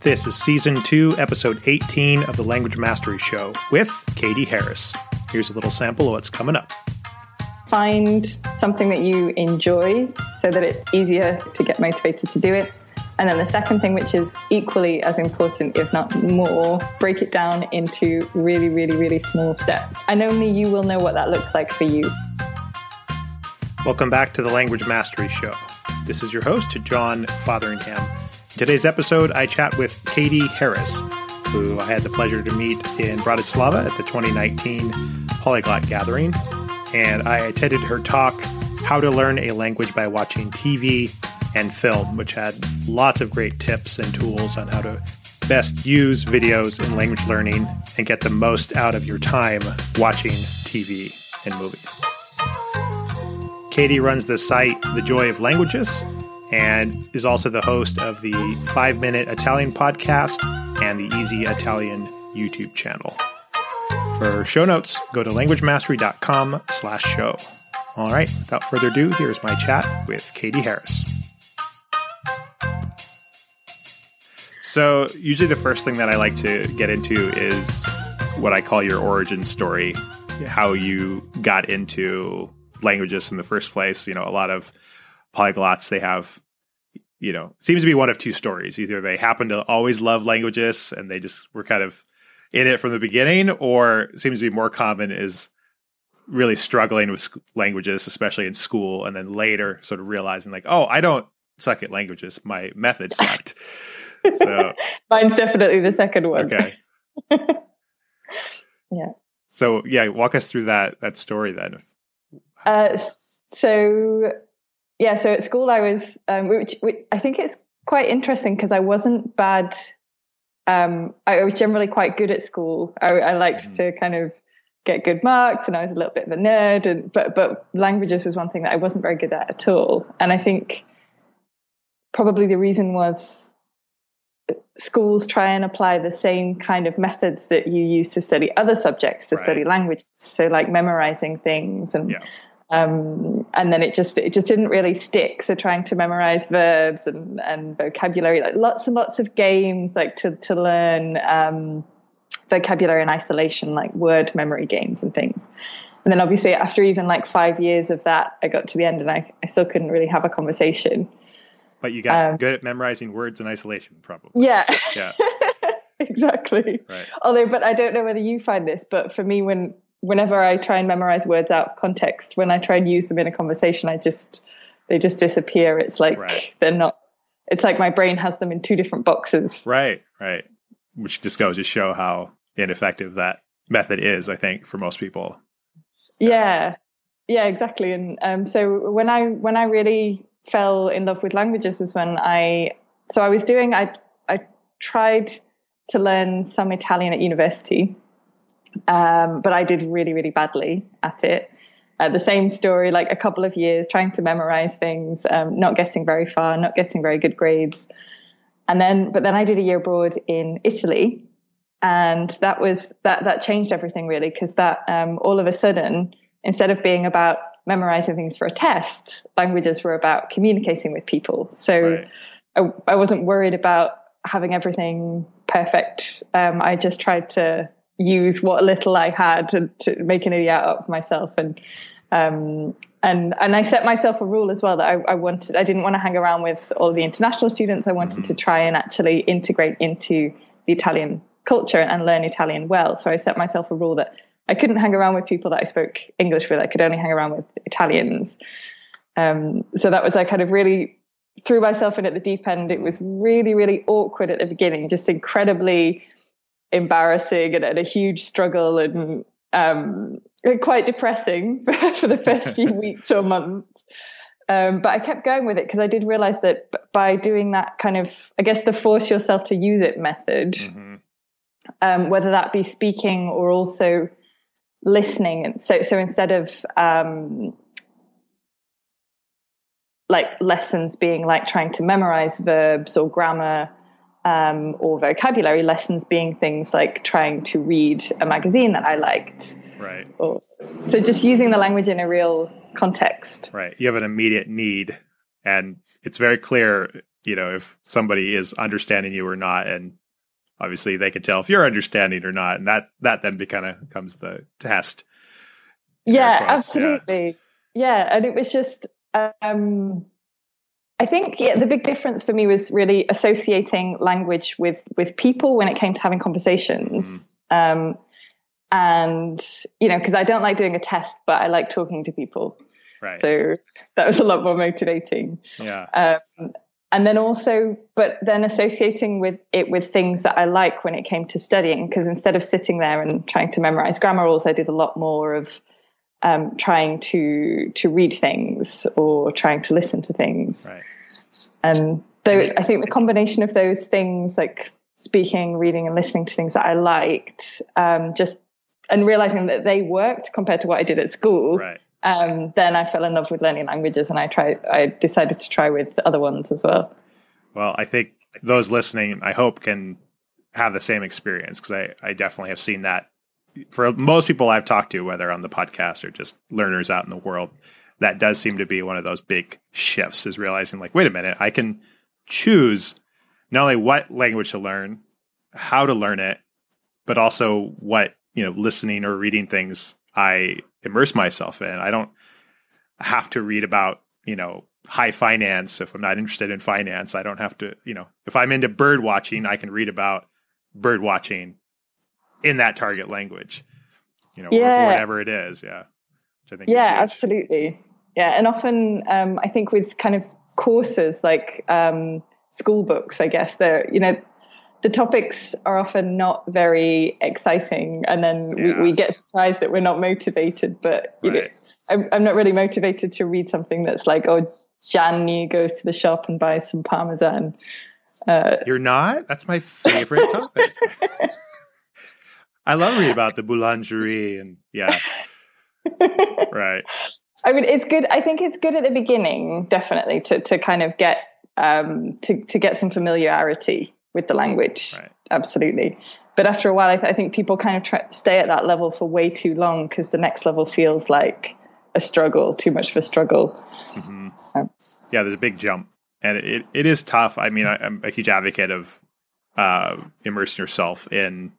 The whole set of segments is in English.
This is season two, episode 18 of the Language Mastery Show with Katie Harris. Here's a little sample of what's coming up. Find something that you enjoy so that it's easier to get motivated to do it. And then the second thing, which is equally as important, if not more, break it down into really, really, really small steps. And only you will know what that looks like for you. Welcome back to the Language Mastery Show. This is your host, John Fotheringham. In today's episode, I chat with Katie Harris, who I had the pleasure to meet in Bratislava at the 2019 Polyglot Gathering. And I attended her talk, How to Learn a Language by Watching TV and Film, which had lots of great tips and tools on how to best use videos in language learning and get the most out of your time watching TV and movies. Katie runs the site The Joy of Languages and is also the host of the Five Minute Italian podcast and the Easy Italian YouTube channel. For show notes, go to languagemastery.com slash show. All right, without further ado, here's my chat with Katie Harris. So, usually the first thing that I like to get into is what I call your origin story, how you got into languages in the first place. You know, a lot of polyglots, they have, you know, seems to be one of two stories. Either they happen to always love languages and they just were kind of in it from the beginning, or seems to be more common is really struggling with languages, especially in school, and then later sort of realizing like, oh, I don't suck at languages. My method sucked. so mine's definitely the second one. Okay. yeah. So yeah, walk us through that that story then. Uh, so yeah, so at school I was, um, which, which I think it's quite interesting because I wasn't bad. Um, I was generally quite good at school. I, I liked mm-hmm. to kind of get good marks, and I was a little bit of a nerd. And but but languages was one thing that I wasn't very good at at all. And I think probably the reason was schools try and apply the same kind of methods that you use to study other subjects to right. study languages. So like memorizing things and. Yeah um, and then it just it just didn't really stick. So trying to memorize verbs and, and vocabulary, like lots and lots of games, like to to learn um, vocabulary in isolation, like word memory games and things. And then obviously after even like five years of that, I got to the end and I, I still couldn't really have a conversation. But you got um, good at memorizing words in isolation, probably. Yeah. Yeah. exactly. Right. Although, but I don't know whether you find this, but for me, when whenever I try and memorize words out of context, when I try and use them in a conversation, I just they just disappear. It's like right. they're not. It's like my brain has them in two different boxes. Right, right. Which just goes to show how ineffective that method is. I think for most people. Yeah, yeah, exactly. And um, so when I when I really fell in love with languages was when I so I was doing I I tried to learn some Italian at university um, but I did really, really badly at it. Uh, the same story, like a couple of years trying to memorize things, um, not getting very far, not getting very good grades. And then, but then I did a year abroad in Italy, and that was that that changed everything really because that um, all of a sudden, instead of being about memorizing things for a test, languages were about communicating with people. So right. I, I, wasn't worried about having everything perfect. Um, I just tried to use what little I had to, to make an idiot out of myself. And um, and and I set myself a rule as well that I, I, wanted. I didn't want to hang around with all the international students. I wanted mm-hmm. to try and actually integrate into the Italian culture and learn Italian well. So I set myself a rule that I couldn't hang around with people that I spoke English with. I could only hang around with Italians. Um, so that was I kind of really threw myself in at the deep end. It was really really awkward at the beginning, just incredibly embarrassing and, and a huge struggle and um, quite depressing for the first few weeks or months. Um, but I kept going with it because I did realize that by doing that kind of, I guess, the force yourself to use it method, mm-hmm. um, whether that be speaking or also listening. So, so instead of um, like lessons being like trying to memorize verbs or grammar, um, or vocabulary lessons being things like trying to read a magazine that I liked. Right. Or, so just using the language in a real context. Right. You have an immediate need, and it's very clear you know, if somebody is understanding you or not. And obviously they can tell if you're understanding or not. And that, that then kind of becomes the test. Yeah, absolutely. Yeah. yeah. And it was just, um, I think yeah, the big difference for me was really associating language with with people when it came to having conversations. Mm. Um, and you know, because I don't like doing a test, but I like talking to people. Right. So that was a lot more motivating. Yeah. Um, and then also, but then associating with it with things that I like when it came to studying, because instead of sitting there and trying to memorize grammar rules, I did a lot more of um, trying to to read things or trying to listen to things. Right. And so I think the combination of those things, like speaking, reading, and listening to things that I liked, um, just and realizing that they worked compared to what I did at school. Right. Um, then I fell in love with learning languages, and I tried. I decided to try with other ones as well. Well, I think those listening, I hope, can have the same experience because I, I definitely have seen that for most people I've talked to, whether on the podcast or just learners out in the world, that does seem to be one of those big shifts is realizing like, wait a minute, I can choose not only what language to learn, how to learn it, but also what, you know, listening or reading things I immerse myself in. I don't have to read about, you know, high finance if I'm not interested in finance. I don't have to, you know, if I'm into bird watching, I can read about bird watching in that target language, you know, yeah. or, whatever it is. Yeah. Which I think yeah, absolutely. Yeah. And often, um, I think with kind of courses like um, school books, I guess, they're, you know, the topics are often not very exciting. And then yeah. we, we, get surprised that we're not motivated. But, you right. know, I'm, I'm not really motivated to read something that's like, oh, Jan goes to the shop and buys some Parmesan. Uh, You're not? That's my favorite topic. I love reading about the boulangerie and yeah. right. I mean, it's good. I think it's good at the beginning, definitely, to to kind of get um, to to get some familiarity with the language. Right. Absolutely. But after a while, I, th- I think people kind of try, stay at that level for way too long because the next level feels like a struggle, too much of a struggle. Mm-hmm. Um, yeah, there's a big jump, and it it is tough. I mean, I, am a huge advocate of uh, immersing yourself in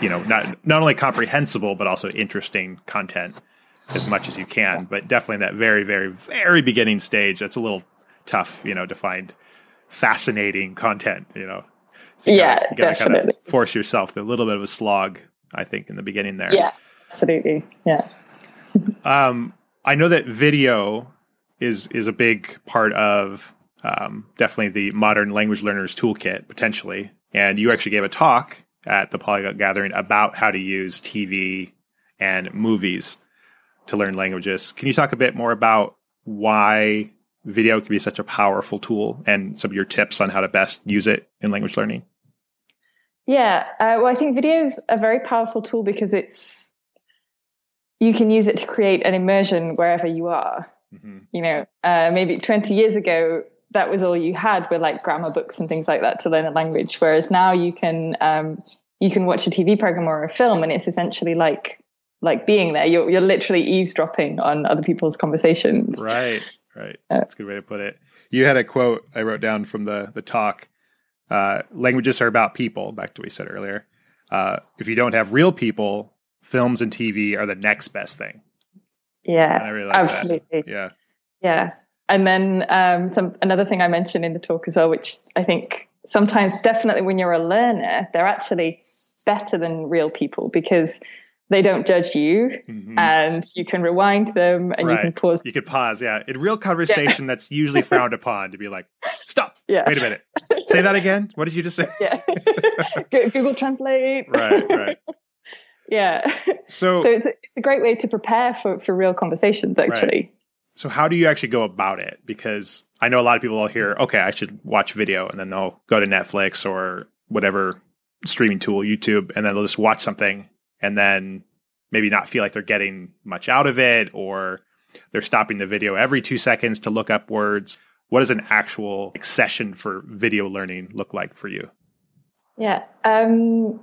you know not not only comprehensible but also interesting content as much as you can. But definitely that very very very beginning stage that's a little tough you know to find fascinating content you know. So you yeah gotta, you gotta definitely. kind of force yourself a little bit of a slog i think in the beginning there. Yeah absolutely. Yeah. Um i know that video is is a big part of um, definitely the modern language learners toolkit potentially. And you actually gave a talk at the Polyglot Gathering about how to use TV and movies to learn languages. Can you talk a bit more about why video can be such a powerful tool and some of your tips on how to best use it in language learning? Yeah, uh, well, I think video is a very powerful tool because it's you can use it to create an immersion wherever you are. Mm-hmm. You know, uh, maybe 20 years ago, that was all you had were like grammar books and things like that to learn a language. Whereas now you can um, you can watch a TV program or a film, and it's essentially like like being there. You're you're literally eavesdropping on other people's conversations. Right, right. Uh, That's a good way to put it. You had a quote I wrote down from the the talk. Uh, languages are about people. Back to what we said earlier. Uh, if you don't have real people, films and TV are the next best thing. Yeah, really absolutely. That. Yeah, yeah. And then um, some another thing I mentioned in the talk as well, which I think sometimes definitely when you're a learner, they're actually better than real people because they don't judge you mm-hmm. and you can rewind them and right. you can pause. You could pause, yeah. In real conversation, yeah. that's usually frowned upon to be like, stop. Yeah. Wait a minute. Say that again. What did you just say? Yeah. Google Translate. Right, right. yeah. So, so it's, a, it's a great way to prepare for, for real conversations, actually. Right. So how do you actually go about it? Because I know a lot of people will hear, okay, I should watch video, and then they'll go to Netflix or whatever streaming tool, YouTube, and then they'll just watch something and then maybe not feel like they're getting much out of it, or they're stopping the video every two seconds to look up words. What does an actual session for video learning look like for you? Yeah. Um,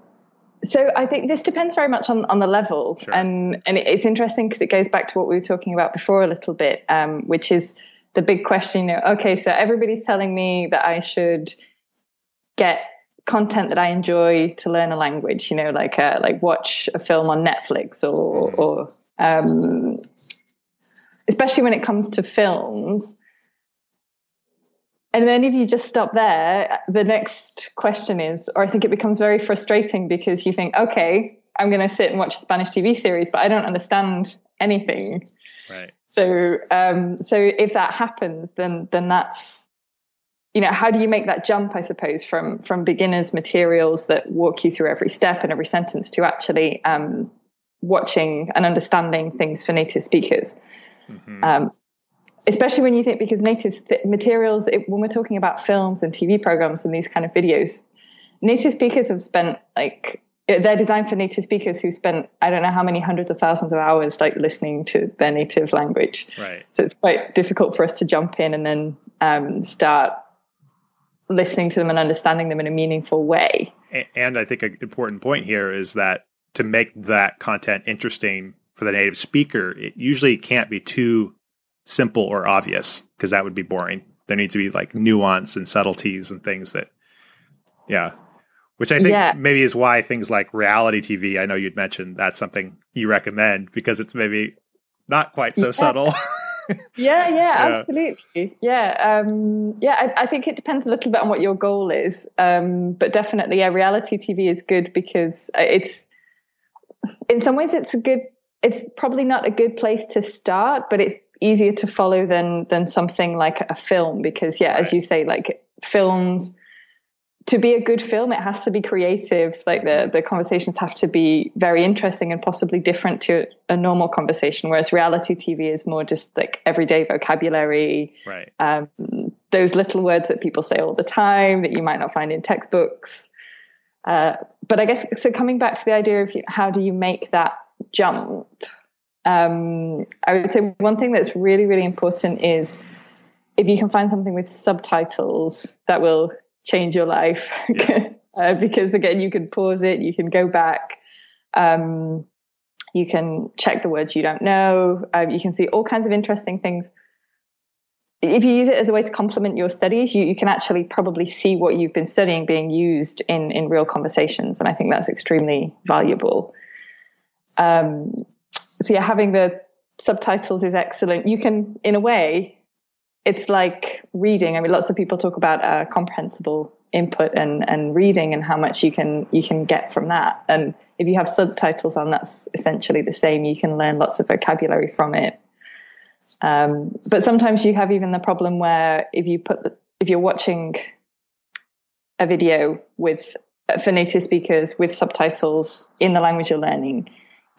so I think this depends very much on, on the level, sure. and and it's interesting because it goes back to what we were talking about before a little bit, um, which is the big question, you know, okay, so everybody's telling me that I should get content that I enjoy to learn a language, you know, like uh, like watch a film on Netflix or or um, especially when it comes to films. And then if you just stop there, the next question is, or I think it becomes very frustrating because you think, okay, I'm going to sit and watch a Spanish TV series, but I don't understand anything. Right. So, um, so if that happens, then then that's, you know, how do you make that jump? I suppose from from beginners materials that walk you through every step and every sentence to actually um, watching and understanding things for native speakers. Mm-hmm. Um, especially when you think because native th- materials it, when we're talking about films and tv programs and these kind of videos native speakers have spent like they're designed for native speakers who spent i don't know how many hundreds of thousands of hours like listening to their native language. Right. So it's quite difficult for us to jump in and then um, start listening to them and understanding them in a meaningful way. And i think an important point here is that to make that content interesting for the native speaker it usually can't be too simple or obvious because that would be boring. There needs to be like nuance and subtleties and things that, yeah, which I think yeah. maybe is why things like reality TV. I know you'd mentioned that's something you recommend because it's maybe not quite so yeah. subtle. yeah, yeah, absolutely. Yeah, um, yeah. I, I, think it depends a little bit on what your goal is, um, but definitely, yeah, reality TV is good because it's in some ways it's a good. It's probably not a good place to start, but it's easier to follow than than something like a film because yeah right. as you say like films to be a good film it has to be creative. Like the the conversations have to be very interesting and possibly different to a normal conversation whereas reality tv is more just like everyday vocabulary right. um, those little words that people say all the time that you might not find in textbooks. Uh, but i guess so coming back to the idea of how do you make that jump um, I would say one thing that's really, really important is if you can find something with subtitles that will change your life. Yes. uh, because again, you can pause it, you can go back, um, you can check the words you don't know, uh, you can see all kinds of interesting things. If you use it as a way to complement your studies, you, you can actually probably see what you've been studying being used in, in real conversations. And I think that's extremely valuable. Um, so yeah, having the subtitles is excellent. You can, in a way, it's like reading. I mean, lots of people talk about uh, comprehensible input and and reading and how much you can you can get from that. And if you have subtitles on, that's essentially the same. You can learn lots of vocabulary from it. Um, but sometimes you have even the problem where if you put the, if you're watching a video with for native speakers with subtitles in the language you're learning,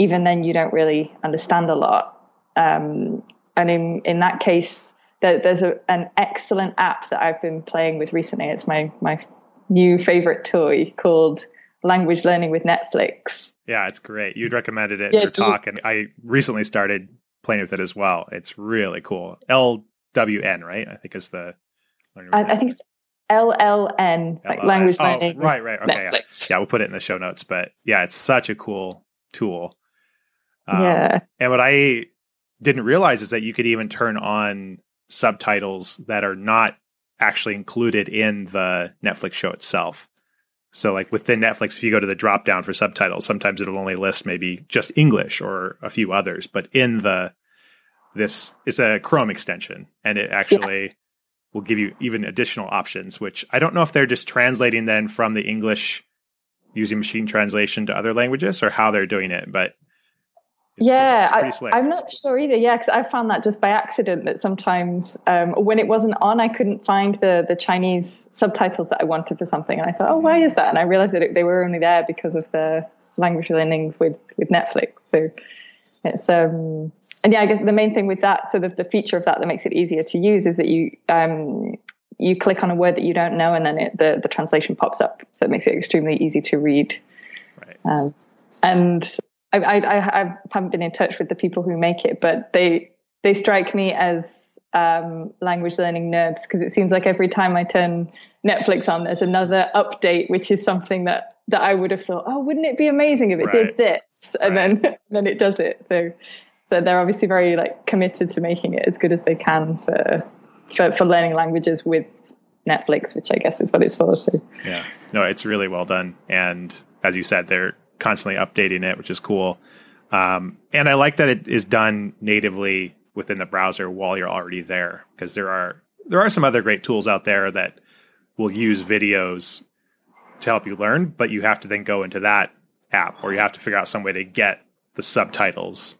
even then you don't really understand a lot. Um, and in, in that case, there, there's a, an excellent app that I've been playing with recently. It's my, my new favorite toy called Language Learning with Netflix. Yeah, it's great. You'd recommended it yeah, in your talk, and I recently started playing with it as well. It's really cool. LWN, right? I think is the. I, I, think it's LLN, like language oh, learning. Right, right. Okay. Yeah. yeah, we'll put it in the show notes. But yeah, it's such a cool tool. Um, yeah. And what I didn't realize is that you could even turn on subtitles that are not actually included in the Netflix show itself. So, like within Netflix, if you go to the drop down for subtitles, sometimes it'll only list maybe just English or a few others. But in the this is a Chrome extension, and it actually yeah. will give you even additional options. Which I don't know if they're just translating then from the English using machine translation to other languages or how they're doing it, but it's yeah, pretty, I, am not sure either. Yeah, because I found that just by accident that sometimes um, when it wasn't on, I couldn't find the the Chinese subtitles that I wanted for something, and I thought, oh, why mm-hmm. is that? And I realized that it, they were only there because of the language learning with with Netflix. So it's um and yeah, I guess the main thing with that, so the, the feature of that that makes it easier to use is that you um you click on a word that you don't know, and then it, the the translation pops up, so it makes it extremely easy to read. Right. Um, and I, I, I haven't been in touch with the people who make it, but they they strike me as um, language learning nerds because it seems like every time I turn Netflix on, there's another update, which is something that that I would have thought, oh, wouldn't it be amazing if it right. did this, and right. then then it does it. So so they're obviously very like committed to making it as good as they can for for, for learning languages with Netflix, which I guess is what it's for. So. Yeah, no, it's really well done, and as you said, they're constantly updating it, which is cool. Um, and I like that it is done natively within the browser while you're already there, because there are there are some other great tools out there that will use videos to help you learn, but you have to then go into that app or you have to figure out some way to get the subtitles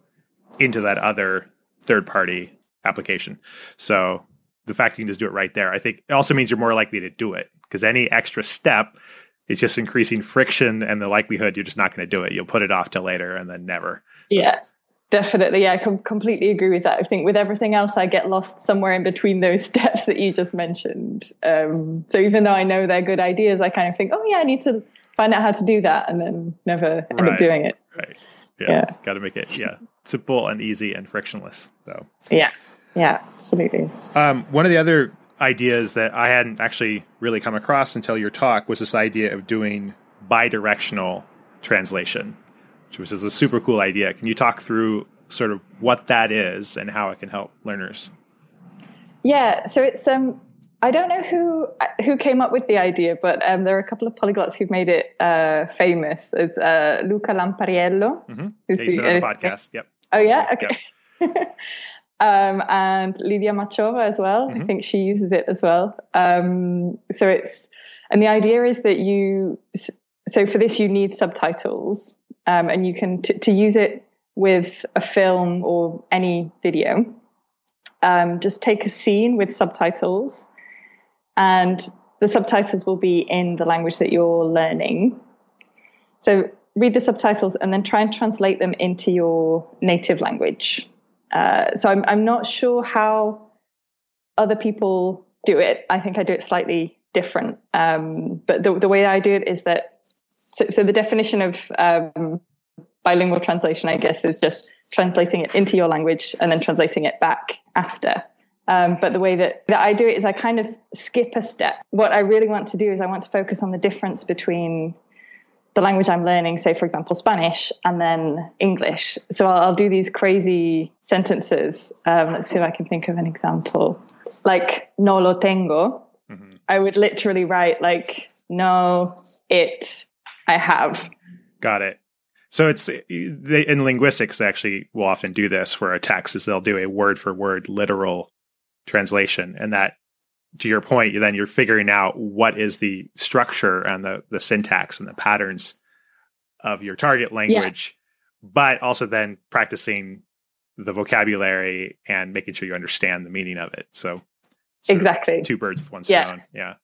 into that other third party application. So the fact you can just do it right there, I think it also means you're more likely to do it because any extra step is just increasing friction and the likelihood you're just not going to do it. You'll put it off till later and then never. Yeah. Definitely, yeah, I com- completely agree with that. I think with everything else, I get lost somewhere in between those steps that you just mentioned. Um, so even though I know they're good ideas, I kind of think, oh yeah, I need to find out how to do that, and then never end right. up doing it. Right. Yeah. yeah. Got to make it yeah simple and easy and frictionless. So yeah, yeah, absolutely. Um, one of the other ideas that I hadn't actually really come across until your talk was this idea of doing bidirectional translation which is a super cool idea. Can you talk through sort of what that is and how it can help learners? Yeah, so it's um I don't know who who came up with the idea, but um, there are a couple of polyglots who've made it uh, famous. It's uh, Luca Lampariello. Mm-hmm. Yeah, he's been on the podcast. Yep. Oh yeah, okay. Yep. um, and Lydia Machova as well. Mm-hmm. I think she uses it as well. Um, so it's and the idea is that you so for this you need subtitles um, and you can t- to use it with a film or any video. Um, just take a scene with subtitles, and the subtitles will be in the language that you're learning. So read the subtitles and then try and translate them into your native language. Uh, so I'm I'm not sure how other people do it. I think I do it slightly different. Um, but the the way I do it is that so, so the definition of um, bilingual translation, I guess, is just translating it into your language and then translating it back after. Um, but the way that, that I do it is I kind of skip a step. What I really want to do is I want to focus on the difference between the language I'm learning, say, for example, Spanish, and then English. So I'll, I'll do these crazy sentences. Um, let's see if I can think of an example. Like, no lo tengo. Mm-hmm. I would literally write, like, no, it, I have. Got it. So it's they, in linguistics they actually will often do this for a text is they'll do a word for word literal translation, and that to your point, then you're figuring out what is the structure and the the syntax and the patterns of your target language, yeah. but also then practicing the vocabulary and making sure you understand the meaning of it. So exactly two birds with one stone. Yeah.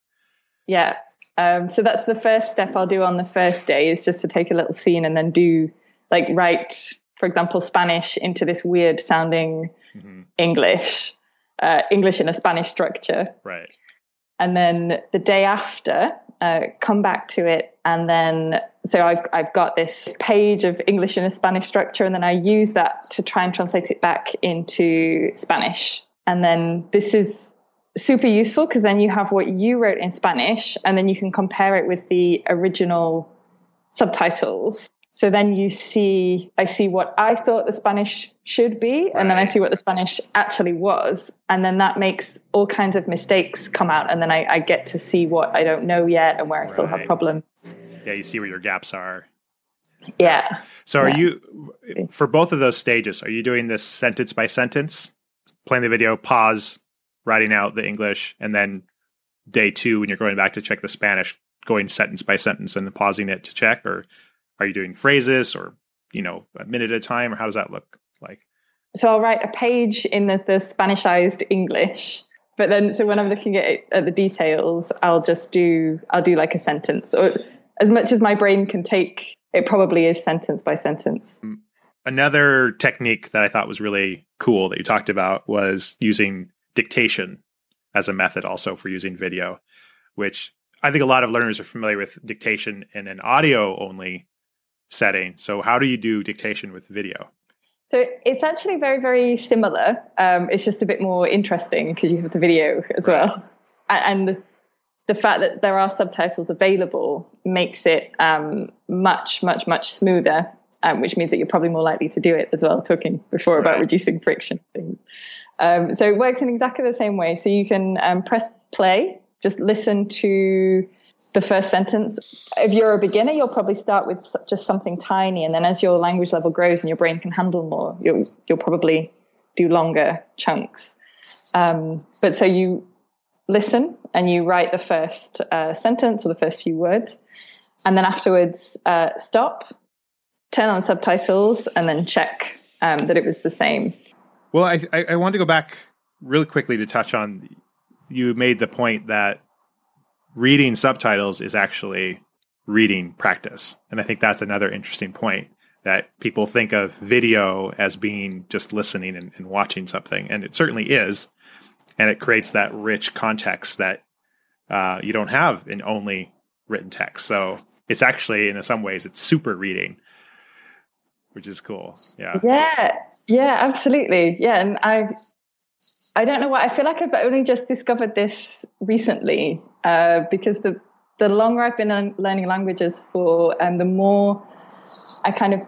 Yeah. Um, so that's the first step I'll do on the first day is just to take a little scene and then do like write, for example, Spanish into this weird sounding mm-hmm. English, uh, English in a Spanish structure. Right. And then the day after, uh, come back to it, and then so I've I've got this page of English in a Spanish structure, and then I use that to try and translate it back into Spanish. And then this is super useful because then you have what you wrote in Spanish and then you can compare it with the original subtitles. So then you see, I see what I thought the Spanish should be, and then I see what the Spanish actually was. And then that makes all kinds of mistakes come out. And then I, I get to see what I don't know yet and where I right. still have problems. Yeah, you see where your gaps are. Yeah. So are yeah. you, for both of those stages, are you doing this sentence by sentence? Playing the video, pause, writing out the English, and then day two when you're going back to check the Spanish, going sentence by sentence and pausing it to check, or are you doing phrases or you know a minute at a time, or how does that look like? So I'll write a page in the, the Spanishized English, but then so when I'm looking at, it, at the details, I'll just do I'll do like a sentence, or as much as my brain can take. It probably is sentence by sentence. Mm. Another technique that I thought was really cool that you talked about was using dictation as a method also for using video, which I think a lot of learners are familiar with dictation in an audio only setting. So, how do you do dictation with video? So, it's actually very, very similar. Um, it's just a bit more interesting because you have the video as right. well. And the fact that there are subtitles available makes it um, much, much, much smoother. um, which means that you're probably more likely to do it as well. Talking before right. about reducing friction things. Um, so it works in exactly the same way. So you can um, press play, just listen to the first sentence. If you're a beginner, you'll probably start with just something tiny, and then as your language level grows and your brain can handle more, you'll you'll probably do longer chunks. Um, but so you listen and you write the first uh, sentence or the first few words, and then afterwards uh, stop, turn on subtitles, and then check um, that it was the same. Well, I, I, I want to go back really quickly to touch on. You made the point that reading subtitles is actually reading practice, and I think that's another interesting point that people think of video as being just listening and, and watching something, and it certainly is, and it creates that rich context that uh, you don't have in only written text. So it's actually, in some ways, it's super reading, which is cool. Yeah. Yeah. Yeah. Absolutely. Yeah. And I, I don't know what I feel like I've only just discovered this recently uh, because the the longer I've been learning languages for, um, the more I kind of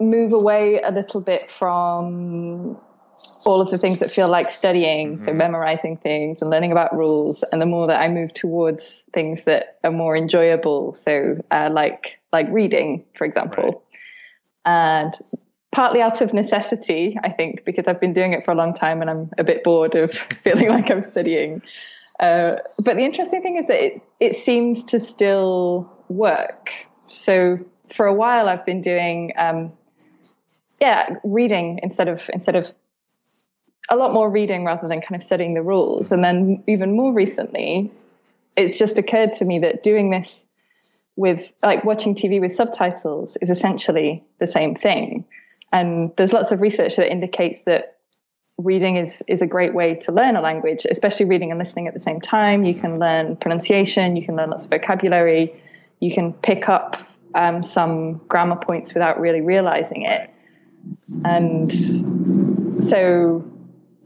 move away a little bit from all of the things that feel like studying, mm-hmm. so memorizing things and learning about rules, and the more that I move towards things that are more enjoyable, so uh, like like reading, for example, right. and partly out of necessity, I think, because I've been doing it for a long time and I'm a bit bored of feeling like I'm studying. Uh, but the interesting thing is that it, it seems to still work. So for a while, I've been doing, um, yeah, reading instead of instead of a lot more reading rather than kind of studying the rules. And then even more recently, it's just occurred to me that doing this with like watching TV with subtitles is essentially the same thing. And there's lots of research that indicates that reading is is a great way to learn a language, especially reading and listening at the same time. You can learn pronunciation, you can learn lots of vocabulary, you can pick up um, some grammar points without really realizing it. And so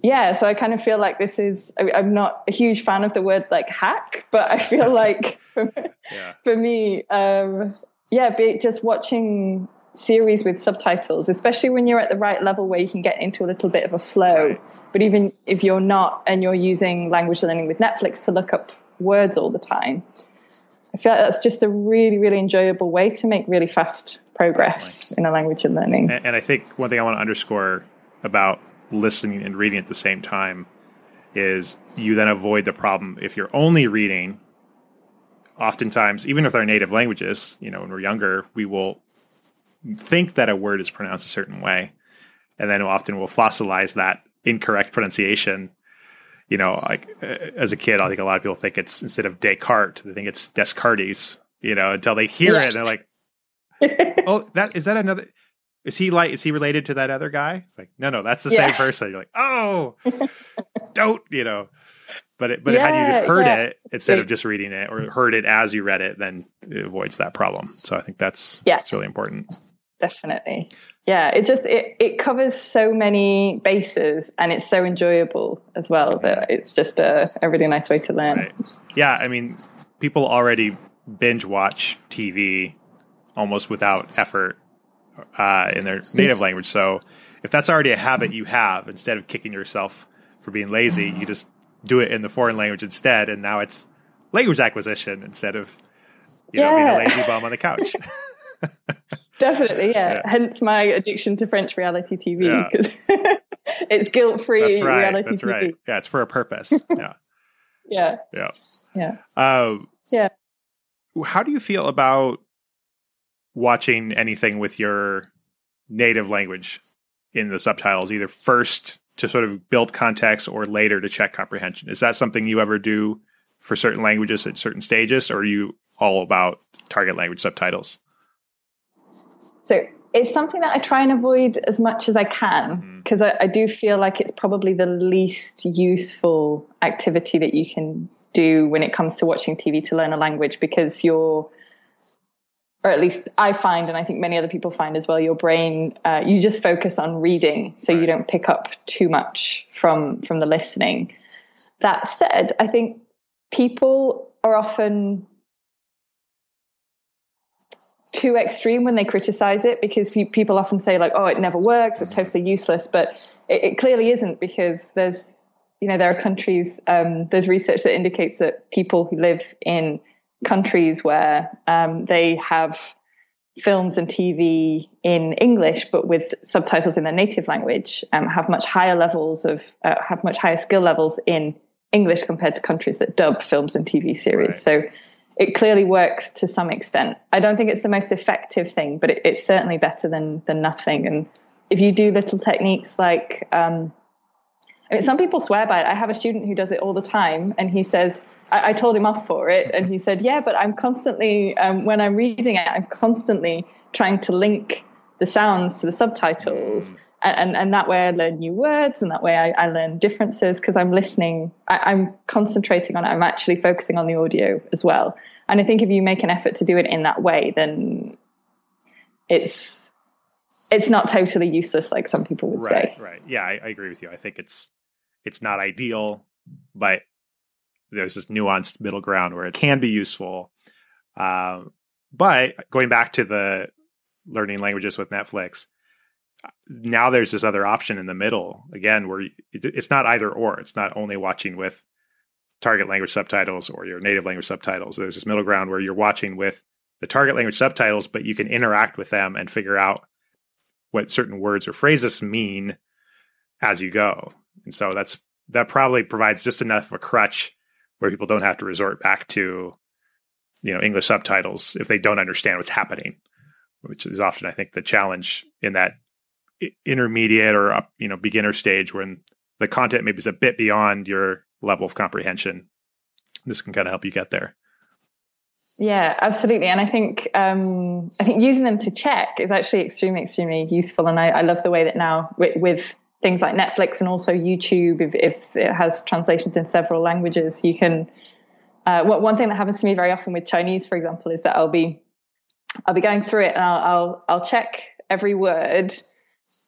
yeah, so I kind of feel like this is, I, am not a huge fan of the word like hack, but I feel like for, yeah. for me, um, yeah, be, just watching series with subtitles, especially when you're at the right level where you can get into a little bit of a flow. But even if you're not and you're using language learning with Netflix to look up words all the time, I feel like that's just a really, really enjoyable way to make really fast progress in a language and learning. And, and I think one thing I want to underscore about listening and reading at the same time is you then avoid the problem if you're only reading oftentimes even with our native languages you know when we're younger we will think that a word is pronounced a certain way and then often we'll fossilize that incorrect pronunciation you know like uh, as a kid i think a lot of people think it's instead of descartes they think it's descartes you know until they hear yes. it they're like oh that is that another is he like is he related to that other guy? It's like, no, no, that's the yeah. same person. You're like, oh don't, you know. But it, but yeah, had you heard yeah. it instead of just reading it or heard it as you read it, then it avoids that problem. So I think that's yeah. that's really important. Definitely. Yeah. It just it, it covers so many bases and it's so enjoyable as well that it's just a, a really nice way to learn. Right. Yeah. I mean, people already binge watch TV almost without effort uh, in their native language. So if that's already a habit you have, instead of kicking yourself for being lazy, you just do it in the foreign language instead, and now it's language acquisition instead of you yeah. know being a lazy bum on the couch. Definitely, yeah. yeah. Hence my addiction to French reality TV because yeah. it's guilt-free right, reality that's TV. Right. Yeah, it's for a purpose. Yeah. yeah. Yeah. Yeah. Um, yeah. How do you feel about watching anything with your native language in the subtitles, either first to sort of build context or later to check comprehension. Is that something you ever do for certain languages at certain stages, or are you all about target language subtitles? So it's something that I try and avoid as much as I can because mm-hmm. I, I do feel like it's probably the least useful activity that you can do when it comes to watching TV to learn a language because you're or at least I find, and I think many other people find as well, your brain uh, you just focus on reading, so you don't pick up too much from from the listening. That said, I think people are often too extreme when they criticize it because pe- people often say like, "Oh, it never works; it's totally useless," but it, it clearly isn't because there's, you know, there are countries. Um, there's research that indicates that people who live in countries where um, they have films and TV in English, but with subtitles in their native language, um, have much higher levels of uh, have much higher skill levels in English compared to countries that dub films and TV series. Right. So it clearly works to some extent. I don't think it's the most effective thing, but it, it's certainly better than than nothing. And if you do little techniques like, um, I mean, some people swear by it. I have a student who does it all the time, and he says, I, I told him off for it, and he said, "Yeah, but I'm constantly um, when I'm reading it, I'm constantly trying to link the sounds to the subtitles." Mm and, and that way I learn new words and that way I, I learn differences because I'm listening, I, am concentrating on it. I'm actually focusing on the audio as well. And I think if you make an effort to do it in that way, then it's it's not totally useless like some people would right, say. Right. Yeah, I, I agree with you. I think it's it's not ideal, but there's this nuanced middle ground where it can be useful. Uh, but going back to the learning languages with Netflix, now there's this other option in the middle again where it's not either or it's not only watching with target language subtitles or your native language subtitles there's this middle ground where you're watching with the target language subtitles but you can interact with them and figure out what certain words or phrases mean as you go and so that's that probably provides just enough of a crutch where people don't have to resort back to you know english subtitles if they don't understand what's happening which is often i think the challenge in that intermediate or up, you know, beginner stage when the content maybe is a bit beyond your level of comprehension. This can kind of help you get there. Yeah, absolutely. And I think um, I think using them to check is actually extremely, extremely useful. And I, I love the way that now with, with, things like Netflix and also YouTube, if, if, it has translations in several languages, you can. Uh, one thing that happens to me very often with Chinese, for example, is that I'll be I'll be going through it and I'll I'll, I'll check every word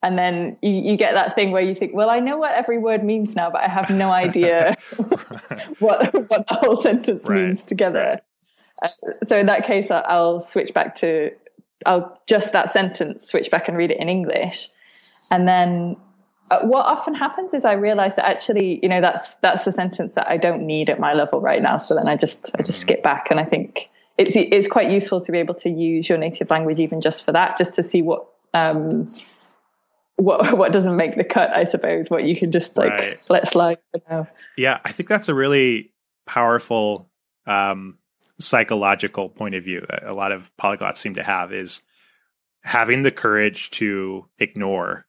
and then you, you, get that thing where you think, well, I know what every word means now, but I have no idea what what the whole sentence right. means together. Uh, so in that case, I'll switch back to I'll just that sentence switch back and read it in English, and then what often happens is I realize that actually, you know, that's that's the sentence that I don't need at my level right now. So then I just I just mm-hmm. skip back, and I think it's it's quite useful to be able to use your native language even just for that, just to see what um, what what doesn't make the cut, I suppose. What you can just like right. let slide. Yeah, I think that's a really powerful um, psychological point of view that a lot of polyglots seem to have is having the courage to ignore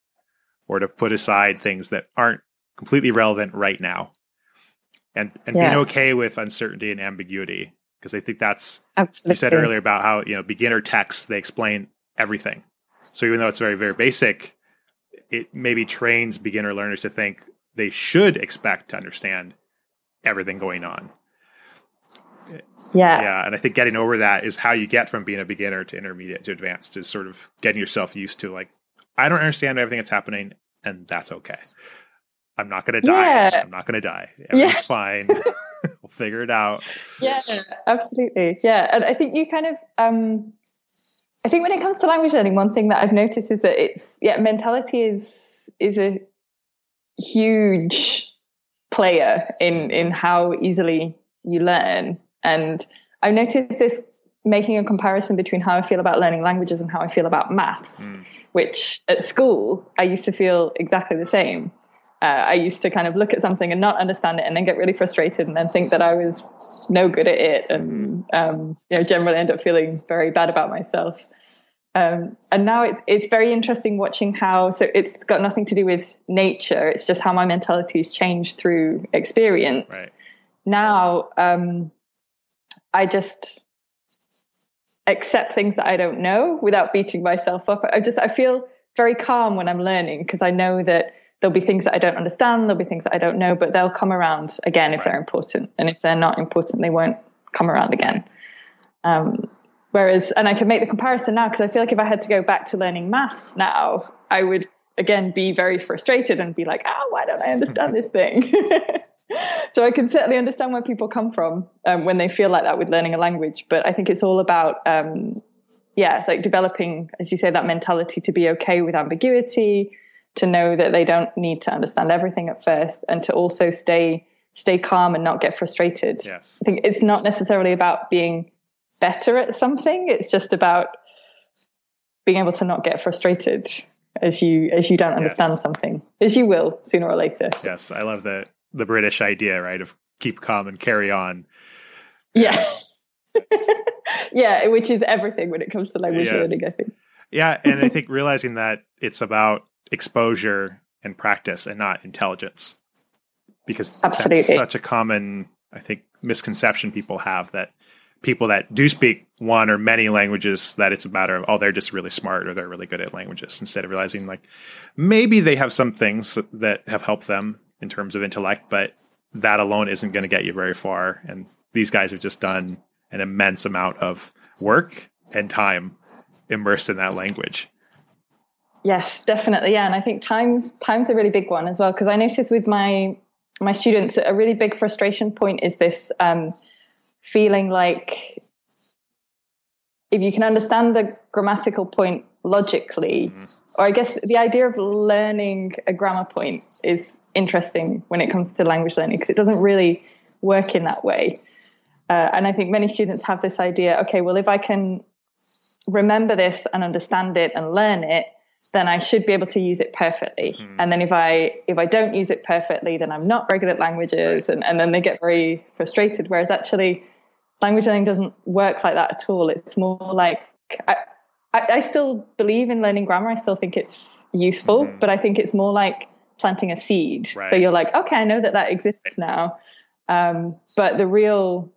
or to put aside things that aren't completely relevant right now and and yeah. being okay with uncertainty and ambiguity because I think that's Absolutely. you said earlier about how you know beginner texts they explain everything. So even though it's very very basic, it maybe trains beginner learners to think they should expect to understand everything going on. Yeah. Yeah. And I think getting over that is how you get from being a beginner to intermediate to advanced is sort of getting yourself used to like, I don't understand everything that's happening, and that's okay. I'm not going to die. Yeah. I'm not going to die. Everything's yeah. fine. we'll figure it out. Yeah, absolutely. Yeah. And I think you kind of, um, I think when it comes to language learning, one thing that I've noticed is that it's yeah, mentality is is a huge player in in how easily you learn. And I've noticed this making a comparison between how I feel about learning languages and how I feel about maths, mm. Which at school I used to feel exactly the same. Uh, I used to kind of look at something and not understand it and then get really frustrated and then think that I was no good at it and um, you know generally end up feeling very bad about myself. Um, and now it, it's very interesting watching how so it's got nothing to do with nature it's just how my mentality has changed through experience right. now um, i just accept things that i don't know without beating myself up i just i feel very calm when i'm learning because i know that there'll be things that I don't understand, there'll be things that I don't know, but they'll come around again if right. they're important. And if they're not important, they won't come around again. Um, whereas, and I can make the comparison now because I feel like if I had to go back to learning maths now, I would again be very frustrated and be like, oh, why don't I understand this thing? so I can certainly understand where people come from um, when they feel like that with learning a language. But I think it's all about um, yeah, like developing, as you say, that mentality to be okay with ambiguity, to know that they don't need to understand everything at first, and to also stay stay calm and not get frustrated. Yes. I think it's not necessarily about being better at something. It's just about being able to not get frustrated as you as you don't understand yes. something, as you will sooner or later. Yes, I love the the British idea, right, of keep calm and carry on. Yeah. Uh, yeah, which is everything when it comes to language yes. learning, I think. Yeah, and I think realizing that it's about exposure and practice and not intelligence. Because Absolutely. that's such a common, I think, misconception people have that people that do speak one or many languages that it's a matter of oh they're just really smart or they're really good at languages instead of realizing like maybe they have some things that have helped them in terms of intellect but that alone isn't going to get you very far. And these guys have just done an immense amount of work and time immersed in that language. Yes definitely. Yeah and i think time's time's a really big one as well because i notice with my my students a really big frustration point is this um, feeling like if you can understand the grammatical point logically, mm. or I guess the idea of learning a grammar point is interesting when it comes to language learning because it doesn't really work in that way. Uh, and I think many students have this idea okay, well, if I can remember this and understand it and learn it, then I should be able to use it perfectly. Mm. And then if I if I don't use it perfectly, then I'm not very good at languages, and, and then they get very frustrated. Whereas actually, language learning doesn't work like that at all. It's more like I, I, I still believe in learning grammar. I still think it's useful, mm-hmm. but I think it's more like planting a seed. Right. So you're like, okay, I know that that exists now. Um, but the real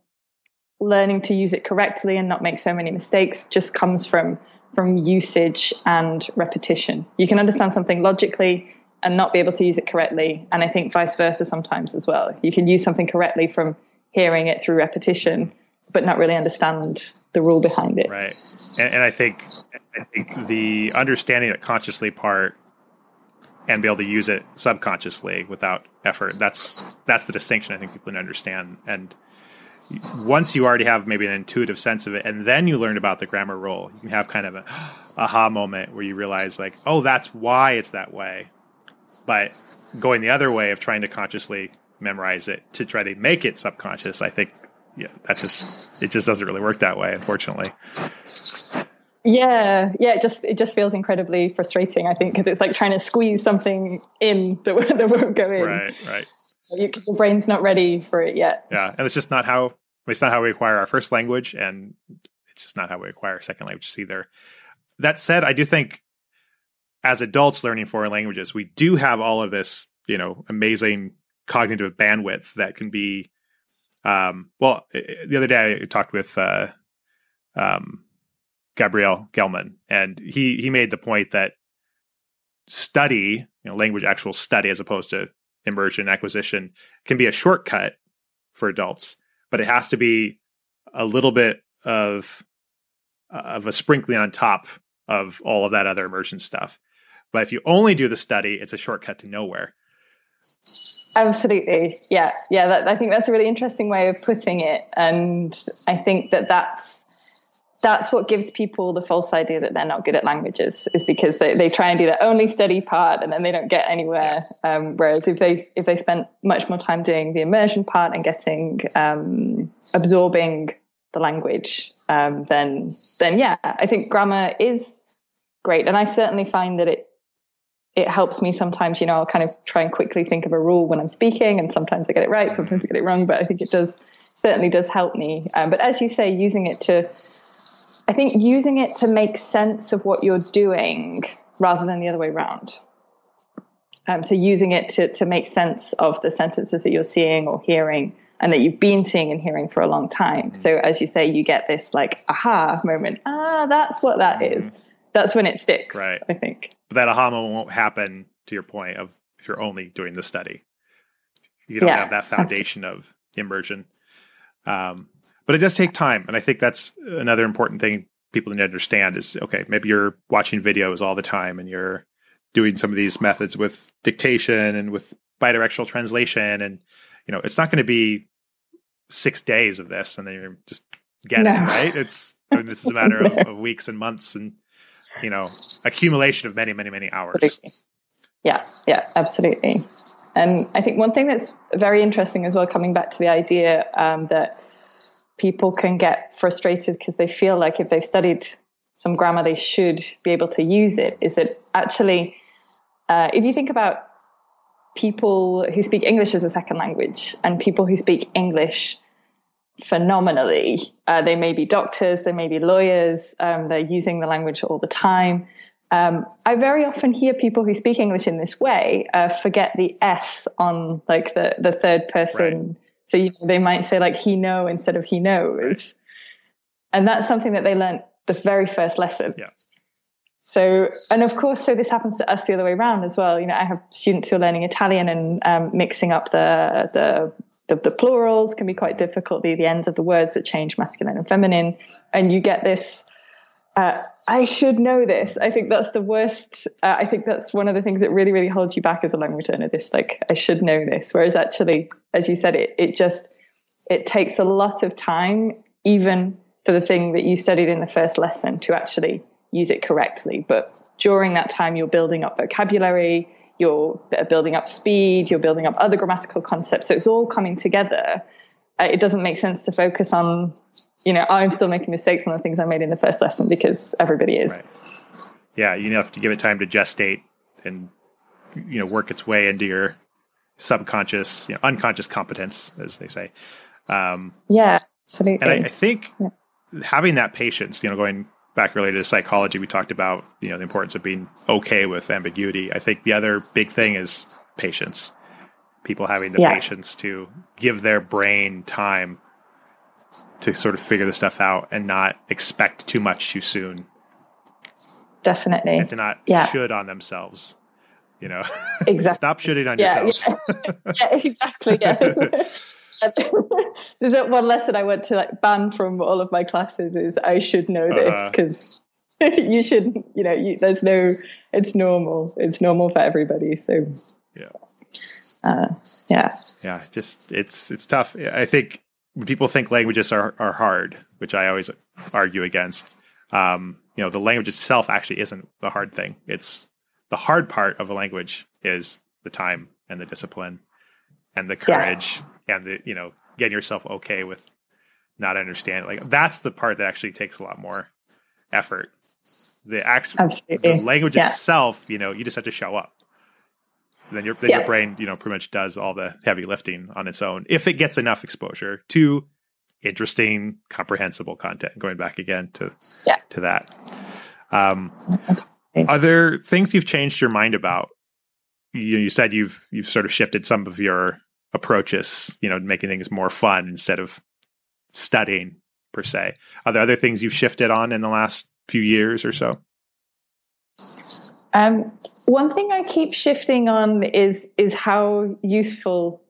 learning to use it correctly and not make so many mistakes just comes from from usage and repetition. You can understand something logically and not be able to use it correctly, and I think vice versa sometimes as well. You can use something correctly from hearing it through repetition but not really understand the rule behind it. Right. And, and I think I think the understanding it consciously part and be able to use it subconsciously without effort. That's that's the distinction I think people can understand. And once you already have maybe an intuitive sense of it, and then you learn about the grammar rule, you can have kind of a aha moment where you realize like, oh, that's why it's that way. But going the other way of trying to consciously memorize it to try to make it subconscious, I think yeah, that's just it just doesn't really work that way, unfortunately. Yeah, yeah, it just it just feels incredibly frustrating. I think because it's like trying to squeeze something in that, that won't go in. Right, right. Because your brain's not ready for it yet. Yeah, and it's just not how it's not how we acquire our first language, and it's just not how we acquire second languages either. That said, I do think as adults learning foreign languages, we do have all of this, you know, amazing cognitive bandwidth that can be um, well, the other day I talked with uh, um, Gabriel Gelman, and he he made the point that study, you know, language actual study as opposed to immersion acquisition, can be a shortcut for adults, but it has to be a little bit of of a sprinkling on top of all of that other immersion stuff. But if you only do the study, it's a shortcut to nowhere. Absolutely. Yeah. Yeah. That, I think that's a really interesting way of putting it. And I think that that's, that's what gives people the false idea that they're not good at languages is because they, they try and do the only study part and then they don't get anywhere. Um, whereas if they, if they spent much more time doing the immersion part and getting, um, absorbing the language, um, then, then yeah, I think grammar is great. And I certainly find that it, it helps me sometimes, you know, I'll kind of try and quickly think of a rule when I'm speaking, and sometimes I get it right, sometimes I get it wrong, but I think it does certainly does help me. Um, but as you say, using it to, I think using it to make sense of what you're doing rather than the other way around. Um, so using it to to make sense of the sentences that you're seeing or hearing and that you've been seeing and hearing for a long time. So as you say, you get this like aha moment. Ah, that's what that is. Mm-hmm that's when it sticks. Right. I think. But that aha moment won't happen to your point of if you're only doing the study. You don't yeah, have that foundation absolutely. of immersion. Um, but it does take time, and I think that's another important thing people need to understand is okay, maybe you're watching videos all the time and you're doing some of these methods with dictation and with bidirectional translation and you know, it's not going to be 6 days of this and then you're just get no. it, right? It's I mean, this is a matter of, of, weeks and months and you know accumulation of many, many, many hours. Absolutely. Yeah, yeah, absolutely. And I think one thing that's very interesting as well, coming back to the idea um, that people can get frustrated because they feel like if they've studied some grammar, they should be able to use it, is that actually, uh, if you think about people who speak English as a second language and people who speak English phenomenally, uh, they may be doctors, they may be lawyers, um, they're using the language all the time. Um, I very often hear people who speak English in this way uh, forget the S on like the, the third person. So you they might say like he know instead of he knows. And that's something that they learned the very first lesson. Yeah. So, and of course, so this happens to us the other way around as well. You know, I have students who are learning Italian and um, mixing up the, the, the the plurals can be quite difficult. The the ends of the words that change masculine and feminine, and you get this uh, I should know this. I think that's the worst. Uh, I think that's one of the things that really, really holds you back as a language learner. This, like, I should know this. Whereas actually, as you said, it it just it takes a lot of time, even for the thing that you studied in the first lesson, to actually use it correctly. But during that time, you're building up vocabulary, you're building up speed, you're building up other grammatical concepts. So it's all coming together. Uh, it doesn't make sense to focus on you know, I'm still making mistakes on the things I made in the first lesson because everybody is. Right. Yeah, you have to give it time to gestate and you know work its way into your subconscious, you know, unconscious competence, as they say. Um, yeah, absolutely. And I, I think yeah. having that patience, you know, going back related to psychology, we talked about you know the importance of being okay with ambiguity. I think the other big thing is patience. People having the yeah. patience to give their brain time to sort of figure the stuff out and not expect too much too soon. Definitely. And to not yeah. should on themselves. You know, exactly. Stop shitting on yeah, yourselves. Yeah. yeah, exactly. Yeah. There's that one lesson I went to like ban from all of my classes is I should know this because uh-huh. you shouldn't. You know, you, there's no. It's normal. It's normal for everybody. So yeah, uh, yeah, yeah. Just it's it's tough. I think people think languages are, are hard, which I always argue against. Um, you know, the language itself actually isn't the hard thing. It's the hard part of a language is the time and the discipline and the courage yeah. and the, you know, getting yourself okay with not understanding. Like that's the part that actually takes a lot more effort. The actual the language yeah. itself, you know, you just have to show up then your then yeah. your brain you know pretty much does all the heavy lifting on its own if it gets enough exposure to interesting comprehensible content going back again to yeah. to that. Um, are there things you've changed your mind about? You, you said you've you've sort of shifted some of your approaches you know making things more fun instead of studying per se. Are there other things you've shifted on in the last few years or so um, one thing I keep shifting on is is how useful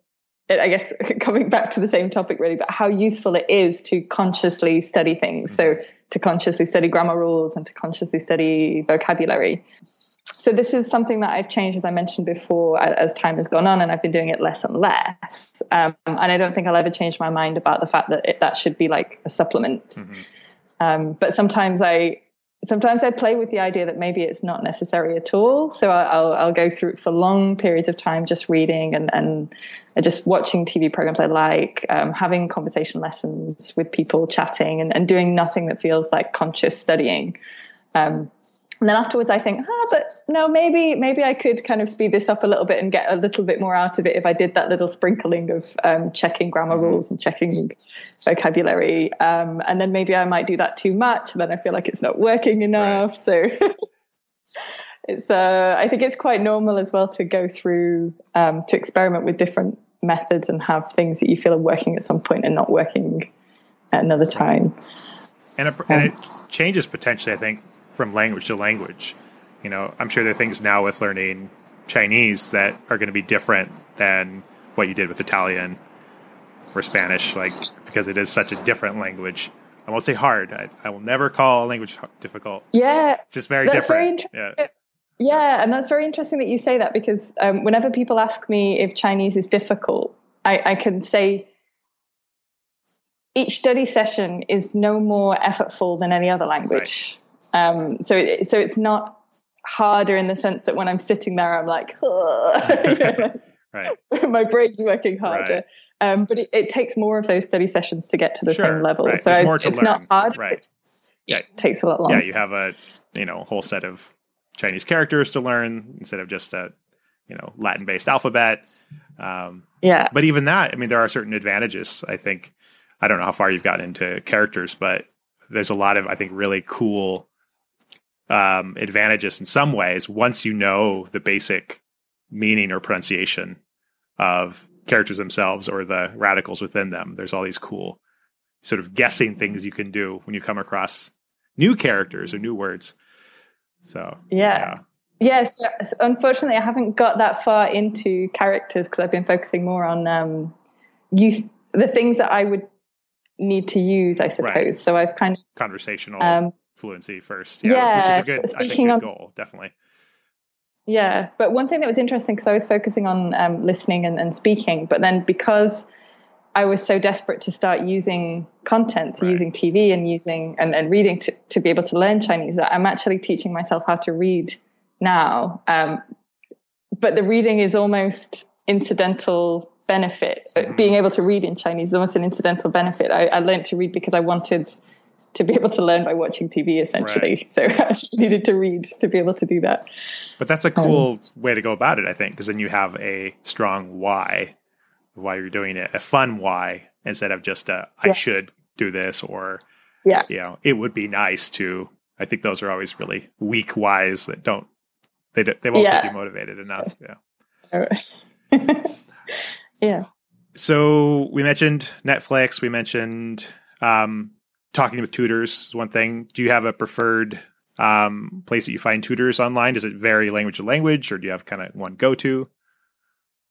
I guess coming back to the same topic really, but how useful it is to consciously study things. So mm-hmm. to consciously study grammar rules and to consciously study vocabulary. So this is something that I've changed, as I mentioned before, as time has gone on, and I've been doing it less and less. Um, and I don't think I'll ever change my mind about the fact that it, that should be like a supplement. Mm-hmm. Um, but sometimes I sometimes I play with the idea that maybe it's not necessary at all. So I'll, I'll go through for long periods of time, just reading and, and just watching TV programs I like, um, having conversation lessons with people, chatting and, and doing nothing that feels like conscious studying. Um, and then afterwards I think, ah, but no, maybe maybe I could kind of speed this up a little bit and get a little bit more out of it if I did that little sprinkling of um, checking grammar mm-hmm. rules and checking vocabulary. Um, and then maybe I might do that too much, and then I feel like it's not working enough. Right. So it's uh, I think it's quite normal as well to go through um, to experiment with different methods and have things that you feel are working at some point and not working at another time. And, a, and it changes potentially, I think from language to language. You know, I'm sure there are things now with learning Chinese that are going to be different than what you did with Italian or Spanish, like because it is such a different language. I won't say hard. I, I will never call a language difficult. Yeah, it's just very different. Very yeah. Yeah, and that's very interesting that you say that because um, whenever people ask me if Chinese is difficult, I, I can say each study session is no more effortful than any other language. Um, so, it, so it's not harder in the sense that when I'm sitting there, I'm like, right. my brain's working harder. Right. Um, but it, it, takes more of those study sessions to get to the sure. same level. Right. So it's learn. not hard. Right. Yeah. It takes a lot longer. Yeah, you have a you know whole set of Chinese characters to learn instead of just a you know Latin based alphabet. Um, yeah. But even that, I mean, there are certain advantages. I think I don't know how far you've gotten into characters, but there's a lot of I think really cool um, advantages in some ways once you know the basic meaning or pronunciation of characters themselves or the radicals within them. There's all these cool sort of guessing things you can do when you come across new characters or new words. So yeah. yeah. Yes, unfortunately, I haven't got that far into characters because I've been focusing more on um, use the things that I would need to use, I suppose. Right. So I've kind of conversational um, fluency first, yeah, yeah, which is a good, I think, good on, goal, definitely. Yeah, but one thing that was interesting because I was focusing on um, listening and, and, speaking, but then because I was so desperate to start using content, right. using TV and using and, and reading to, to be able to learn Chinese. I'm actually teaching myself how to read now. Um, but the reading is almost incidental benefit. Mm-hmm. Being able to read in Chinese is almost an incidental benefit. I, I learned to read because I wanted to be able to learn by watching TV essentially. Right. So I needed to read to be able to do that. But that's a cool um, way to go about it, I think, because then you have a strong why why you're doing it, a fun why instead of just a I yeah. should do this or yeah, you know, it would be nice to. I think those are always really weak whys that don't they they won't yeah. get you motivated enough. Yeah. yeah. So we mentioned Netflix. We mentioned um, talking with tutors is one thing. Do you have a preferred um, place that you find tutors online? Does it vary language to language, or do you have kind of one go to?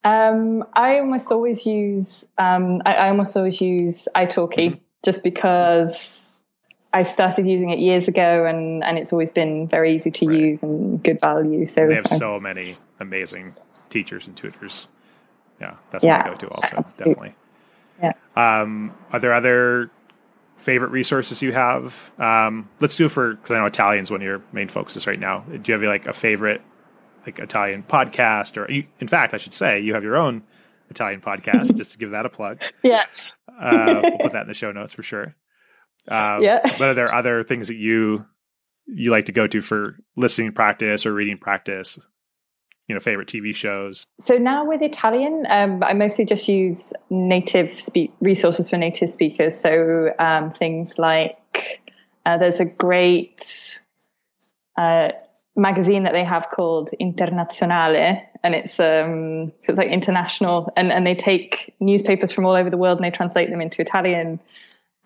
Um, I almost always use um, I, I, almost always use italki mm-hmm. just because I started using it years ago and and it's always been very easy to right. use and good value. So they have I, so many amazing teachers and tutors. Yeah, that's yeah, I go to also absolutely. definitely. Yeah. Um, are there other favorite resources you have? Um, let's do it for because I know Italian's one of your main focuses right now. Do you have like a favorite like Italian podcast, or you, in fact, I should say you have your own Italian podcast. just to give that a plug. Yeah, uh, we'll put that in the show notes for sure. Um, yeah. But are there other things that you you like to go to for listening practice or reading practice? You know, favorite TV shows. So now with Italian, um, I mostly just use native resources for native speakers. So um, things like uh, there's a great uh, magazine that they have called Internazionale, and it's um, so it's like international, and and they take newspapers from all over the world and they translate them into Italian.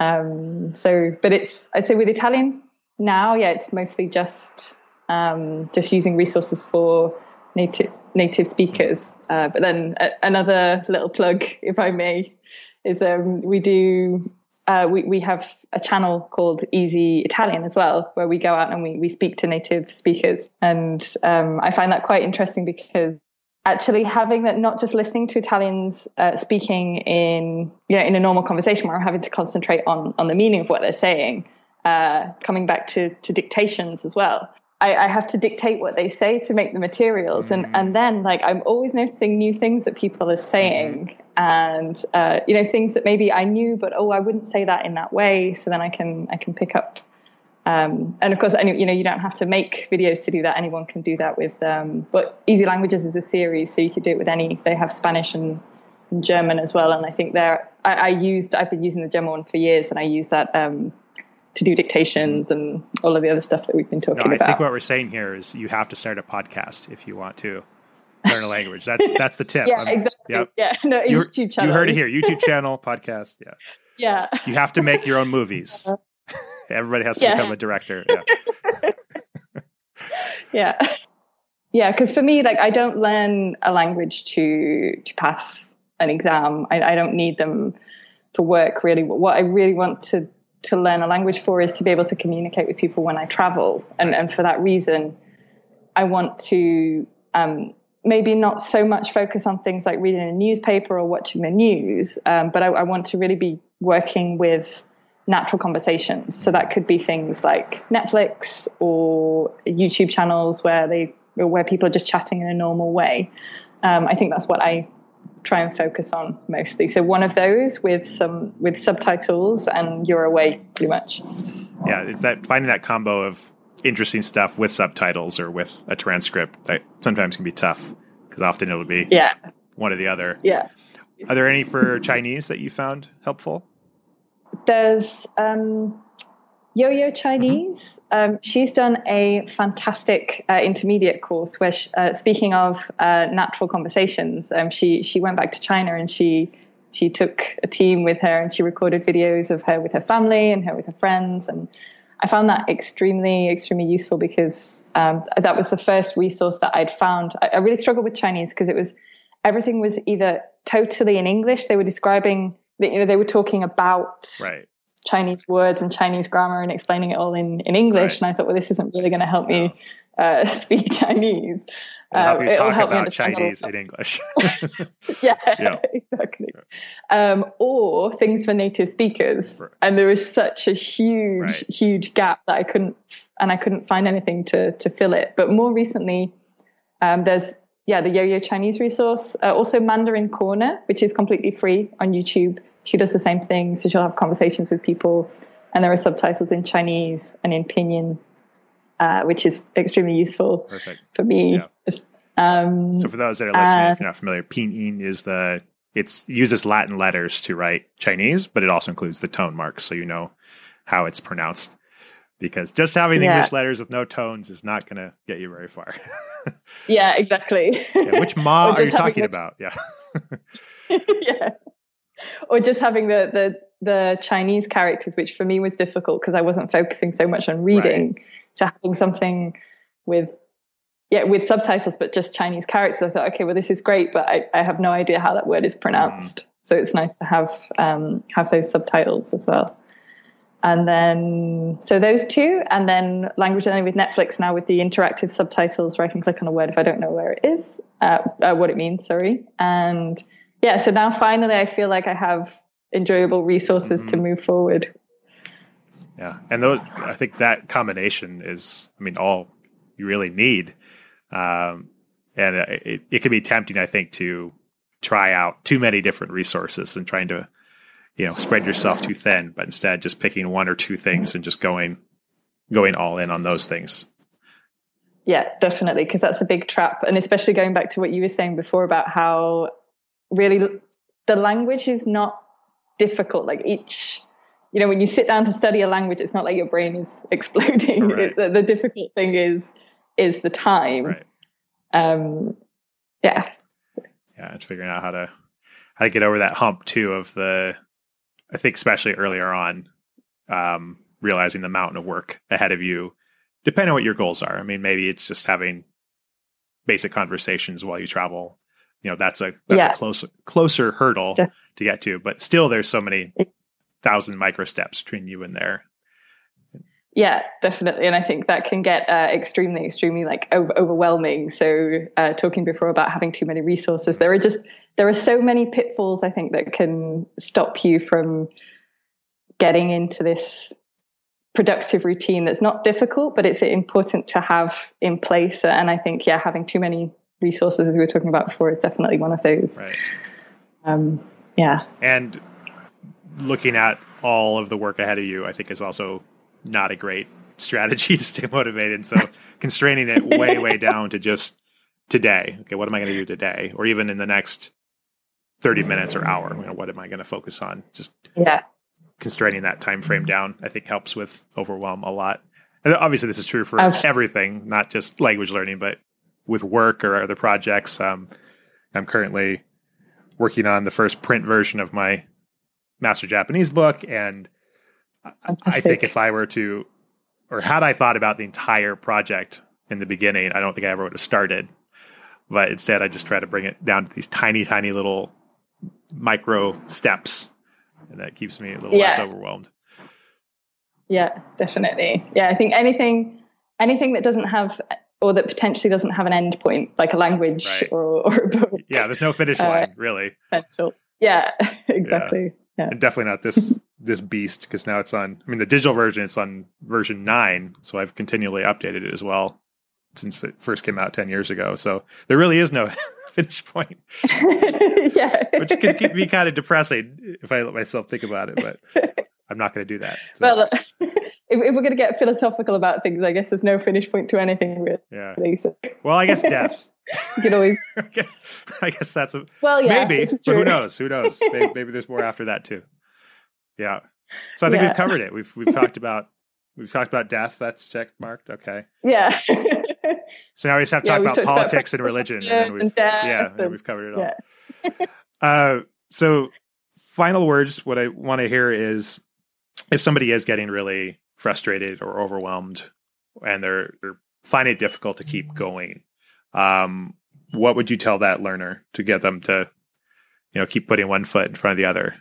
Um, so, but it's I'd say with Italian now, yeah, it's mostly just um, just using resources for native native speakers. Uh, but then a- another little plug, if I may, is um, we do uh, we, we have a channel called Easy Italian as well, where we go out and we, we speak to native speakers. And um, I find that quite interesting because actually having that, not just listening to Italians uh, speaking in, you know, in a normal conversation where I'm having to concentrate on, on the meaning of what they're saying, uh, coming back to, to dictations as well. I, I, have to dictate what they say to make the materials, mm-hmm. and mm. and then like I'm always noticing new things that people are saying, mm-hmm and uh, you know things that maybe I knew, but oh, I wouldn't say that in that way. So then I can I can pick up. Um, and of course, you know, you don't have to make videos to do that. Anyone can do that with. Um, but Easy Languages is a series, so you could do it with any. They have Spanish and, and German as well, and I think they're. I, I, used. I've been using the German one for years, and I use that um, to do dictations and all of the other stuff that we've been talking no, I about. I think what we're saying here is you have to start a podcast if you want to learn a language. That's that's the tip. yeah, um, exactly. Yep. Yeah, no, you, YouTube channel. You heard it here. YouTube channel, podcast. Yeah. Yeah. You have to make your own movies. Everybody has to yeah. become a director. Yeah. yeah. Yeah, because for me, like I don't learn a language to to pass an exam. I, I don't need them for work really. What I really want to to learn a language for is to be able to communicate with people when I travel, and and for that reason, I want to um, maybe not so much focus on things like reading a newspaper or watching the news, um, but I, I, want to really be working with natural conversations. So that could be things like Netflix or YouTube channels where they where people are just chatting in a normal way. Um, I think that's what I try and focus on mostly. So one of those with some with subtitles, and you're away pretty much. Yeah, it's that finding that combo of interesting stuff with subtitles or with a transcript that sometimes can be tough because often it'll be yeah one or the other. Yeah. Are there any for Chinese that you found helpful? There's um, Yo-Yo Chinese. Mm-hmm. Um, she's done a fantastic uh, intermediate course where, she, uh, speaking of uh, natural conversations, um, she she went back to China and she she took a team with her and she recorded videos of her with her family and her with her friends and I found that extremely extremely useful because um, that was the first resource that I'd found. I, I really struggled with Chinese because it was everything was either totally in English. They were describing you know they were talking about right Chinese words and Chinese grammar and explaining it all in, in English. Right. And I thought, well, this isn't really going to help me uh, speak Chinese. It'll help uh, talk help about Chinese in English. yeah, yeah, exactly. Um, or things for native speakers. Right. And there was such a huge, right. huge gap that I couldn't, and I couldn't find anything to to fill it. But more recently, um, there's yeah the Yo-Yo Chinese resource, uh, also Mandarin Corner, which is completely free on YouTube she does the same thing. So she'll have conversations with people, and there are subtitles in Chinese and in Pinyin, uh, which is extremely useful Perfect. for me. Yeah. Um, so for those that are listening, uh, if you're not familiar, Pinyin is the it uses Latin letters to write Chinese, but it also includes the tone marks, so you know how it's pronounced. Because just having yeah. English letters with no tones is not going to get you very far. yeah, exactly. Yeah, which ma are you talking about? Yeah. yeah or just having the the the Chinese characters, which for me was difficult because I wasn't focusing so much on reading. Right. So having something with yeah with subtitles, but just Chinese characters, I thought, okay, well this is great, but I, I have no idea how that word is pronounced. Mm. So it's nice to have um, have those subtitles as well. And then so those two, and then language learning with Netflix now with the interactive subtitles, where I can click on a word if I don't know where it is, uh, uh, what it means. Sorry, and yeah, so now finally I feel like I have enjoyable resources mm-hmm. to move forward. Yeah, and those I think that combination is, I mean, all you really need, um, and it it can be tempting, I think, to try out too many different resources and trying to, you know, spread yourself too thin, but instead just picking one or two things and just going going all in on those things. Yeah, definitely, because that's a big trap, and especially going back to what you were saying before about how really the language is not difficult. Like each, you know, when you sit down to study a language, it's not like your brain is exploding. Right. The, the, difficult thing is is the time. Right. Um, yeah. Yeah, it's figuring out how to how to get over that hump too of the. I think especially earlier on, um, realizing the mountain of work ahead of you, depending on what your goals are. I mean, maybe it's just having basic conversations while you travel you know that's a that's yeah. a closer closer hurdle yeah. to get to but still there's so many thousand micro steps between you and there yeah definitely and i think that can get uh, extremely extremely like over- overwhelming so uh, talking before about having too many resources there are just there are so many pitfalls i think that can stop you from getting into this productive routine that's not difficult but it's important to have in place and i think yeah having too many resources, as we were talking about before, is definitely one of those. Right. Um, yeah. And looking at all of the work ahead of you, I think is also not a great strategy to stay motivated. So constraining it way, way down to just today. Okay, what am I going to do today? Or even in the next 30 minutes or hour, you know, what am I going to focus on? Just yeah. constraining that time frame down, I think helps with overwhelm a lot. And obviously this is true for Absolutely. everything, not just language learning, but with work or other projects. Um, I'm currently working on the first print version of my master Japanese book, and I think if I were to, or had I thought about the entire project in the beginning, I don't think I ever would have started. But instead, I just try to bring it down to these tiny, tiny little micro steps, and that keeps me a little yeah. less overwhelmed. Yeah, definitely. Yeah, I think anything anything that doesn't have or that potentially doesn't have an end point, like a language right. or, or, a book. Yeah, there's no finish uh, line, uh, really. Potential. Yeah, exactly. Yeah. Yeah. And definitely not this this beast because now it's on. I mean, the digital version it's on version nine, so I've continually updated it as well since it first came out ten years ago. So there really is no finish point. yeah, which can keep me kind of depressing if I let myself think about it, but I'm not going to do that. So. Well, if, if, we're going to get philosophical about things, I guess there's no finish point to anything. Really. Yeah. Well, I guess death. you can always. I guess that's a well, yeah, maybe, but who knows? Who knows? Maybe, maybe, there's more after that too. Yeah. So I think yeah. we've covered it. We've we've talked about we've talked about death. That's check marked. Okay. Yeah. so now we just have to yeah, talk about politics about and religion, and, we've, and yeah, and we've covered it all. Yeah. uh, so final words. What I want to hear is if somebody is getting really frustrated or overwhelmed, and they're they're finding it difficult to keep going. Um, what would you tell that learner to get them to you know keep putting one foot in front of the other?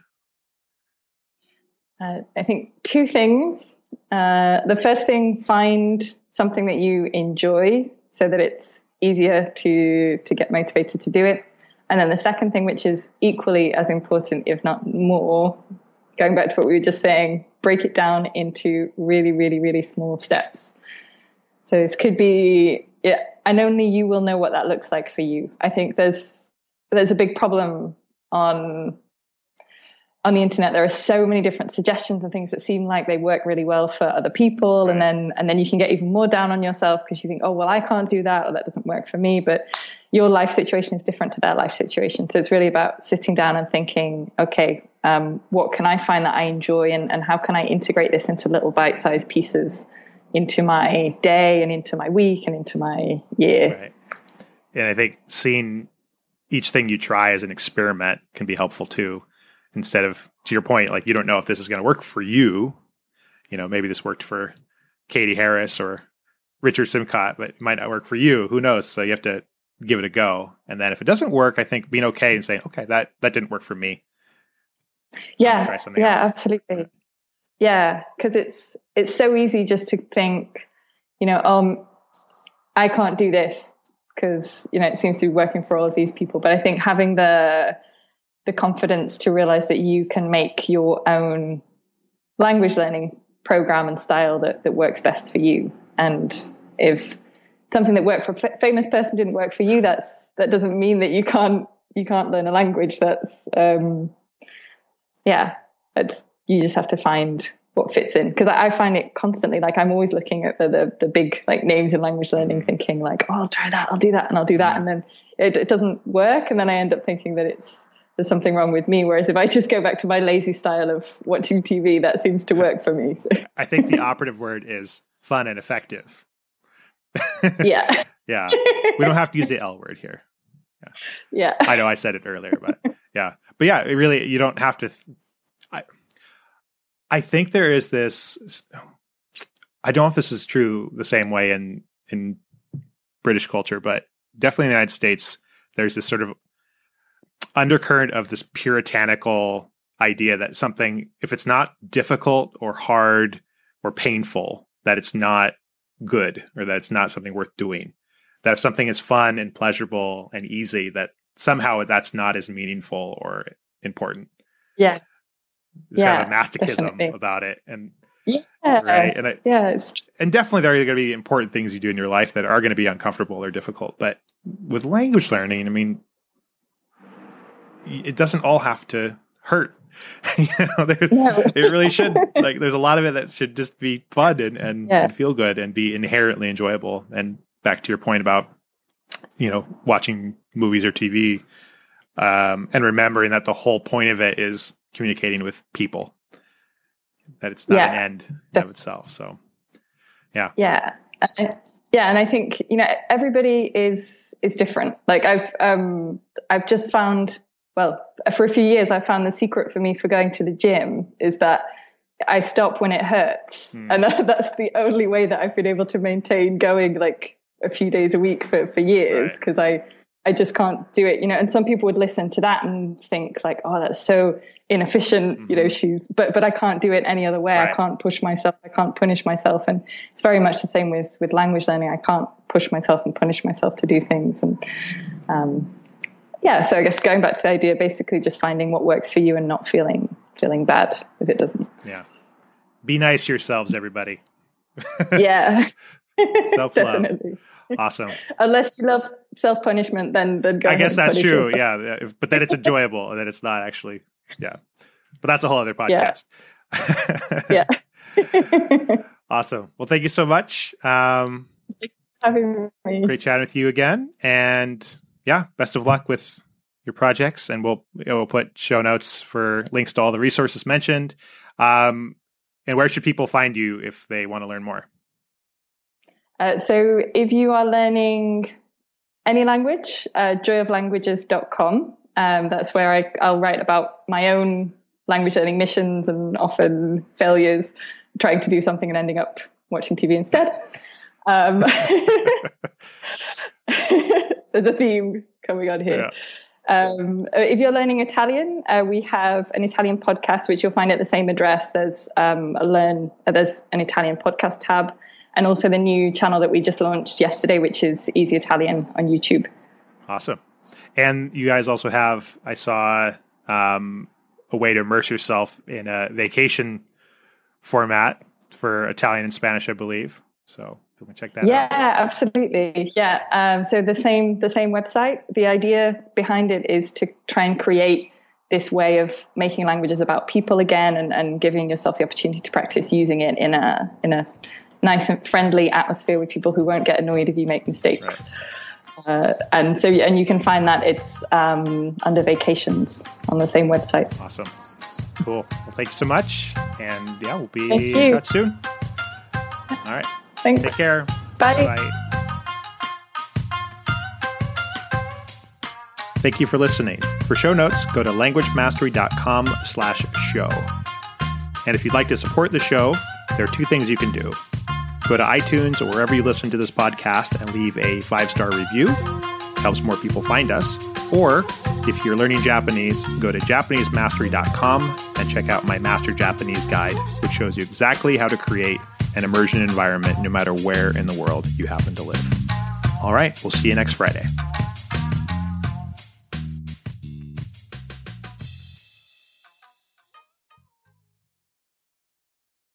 Uh, i think two things. Uh, the first thing find something that you enjoy so that it's easier to to get motivated to do it. And then the second thing which is equally as important if not more going back to what we were just saying break it down into really really really small steps. So this could be yeah, and only you will know what that looks like for you. I think there's there's a big problem on on the internet. There are so many different suggestions and things that seem like they work really well for other people. Right. and then and then you can get even more down on yourself because you think oh well I can't do that or that doesn't work for me. But your life situation is different to their life situation. So it's really about sitting down and thinking okay um, what can I find that I enjoy and, and how can I integrate this into little bite-sized pieces into my day and into my week and into my year. Right. And I think seeing each thing you try as an experiment can be helpful too. Instead of, to your point, like you don't know if this is going to work for you. You know, maybe this worked for Katie Harris or Richard Simcott, but it might not work for you. Who knows? So you have to give it a go. And then if it doesn't work, I think being okay and saying, okay, that that didn't work for me. Yeah. Yeah, else. absolutely. Yeah, because it's it's so easy just to think, you know, um, I can't do this because you know it seems to be working for all of these people. But I think having the the confidence to realize that you can make your own language learning program and style that that works best for you. And if something that worked for a famous person didn't work for you, that's that doesn't mean that you can't you can't learn a language. That's um, yeah, it's you just have to find what fits in because I, I, find it constantly like I'm always looking at the, the, the big like names in language learning, thinking like, oh, I'll try that, I'll do that, and I'll do that, mm. and then it, it doesn't work, and then I end up thinking that it's there's something wrong with me. Whereas if I just go back to my lazy style of watching TV, that seems to work for me. I think the operative word is fun and effective. yeah. yeah. We don't have to use the L word here. Yeah. yeah. I know I said it earlier, but yeah. But yeah, it really, you don't have to. Th- I, I think there is this. I don't know if this is true the same way in in British culture, but definitely in the United States, there's this sort of undercurrent of this puritanical idea that something, if it's not difficult or hard or painful, that it's not good or that it's not something worth doing. That if something is fun and pleasurable and easy, that somehow that's not as meaningful or important. Yeah. There's yeah, kind of masochism definitely. about it. And yeah, right. And I, yeah, and definitely there are going to be important things you do in your life that are going to be uncomfortable or difficult. But with language learning, I mean, it doesn't all have to hurt. you know, no. it really should. Like, there's a lot of it that should just be fun and and, yeah. and feel good and be inherently enjoyable. And back to your point about you know watching movies or TV, um, and remembering that the whole point of it is communicating with people. That it's not yeah, an end in of itself. So, yeah, yeah, yeah. And I think you know everybody is is different. Like I've um I've just found well for a few years I found the secret for me for going to the gym is that I stop when it hurts, mm. and that, that's the only way that I've been able to maintain going like a few days a week for for years because right. I I just can't do it, you know. And some people would listen to that and think like, "Oh, that's so inefficient," mm-hmm. you know. Mm-hmm. She's, but but I can't do it any other way. Right. I can't push myself. I can't punish myself. And it's very much the same with with language learning. I can't push myself and punish myself to do things. And um, yeah, so I guess going back to the idea, basically just finding what works for you and not feeling feeling bad if it doesn't. Yeah. Be nice to yourselves, everybody. yeah. Self love. Awesome. Unless you love self punishment, then then. I guess that's true. Yeah, but then it's enjoyable, and then it's not actually. Yeah, but that's a whole other podcast. Yeah. yeah. awesome. Well, thank you so much. Um, having me. Great chatting with you again, and yeah, best of luck with your projects, and we'll we'll put show notes for links to all the resources mentioned. Um, and where should people find you if they want to learn more? Uh, so if you are learning any language, uh, joyoflanguages.com. Um, that's where I, I'll write about my own language learning missions and often failures, trying to do something and ending up watching TV instead. Um, so the theme coming on here. Yeah. Um, if you're learning Italian, uh, we have an Italian podcast, which you'll find at the same address. There's um, a learn. Uh, there's an Italian podcast tab, and also the new channel that we just launched yesterday, which is Easy Italian on YouTube. Awesome. And you guys also have, I saw um, a way to immerse yourself in a vacation format for Italian and Spanish, I believe. So you can check that yeah, out. Yeah, absolutely. Yeah. Um, so the same the same website. The idea behind it is to try and create this way of making languages about people again and, and giving yourself the opportunity to practice using it in a in a nice and friendly atmosphere with people who won't get annoyed if you make mistakes. Right. Uh, and so, and you can find that it's um, under vacations on the same website. Awesome. Cool. Well, thank you so much. And yeah, we'll be in touch soon. All right. Thanks. Take care. Bye. Bye. Thank you for listening. For show notes, go to languagemastery.com slash show. And if you'd like to support the show, there are two things you can do. Go to iTunes or wherever you listen to this podcast and leave a five star review. Helps more people find us. Or if you're learning Japanese, go to JapaneseMastery.com and check out my Master Japanese Guide, which shows you exactly how to create an immersion environment no matter where in the world you happen to live. All right, we'll see you next Friday.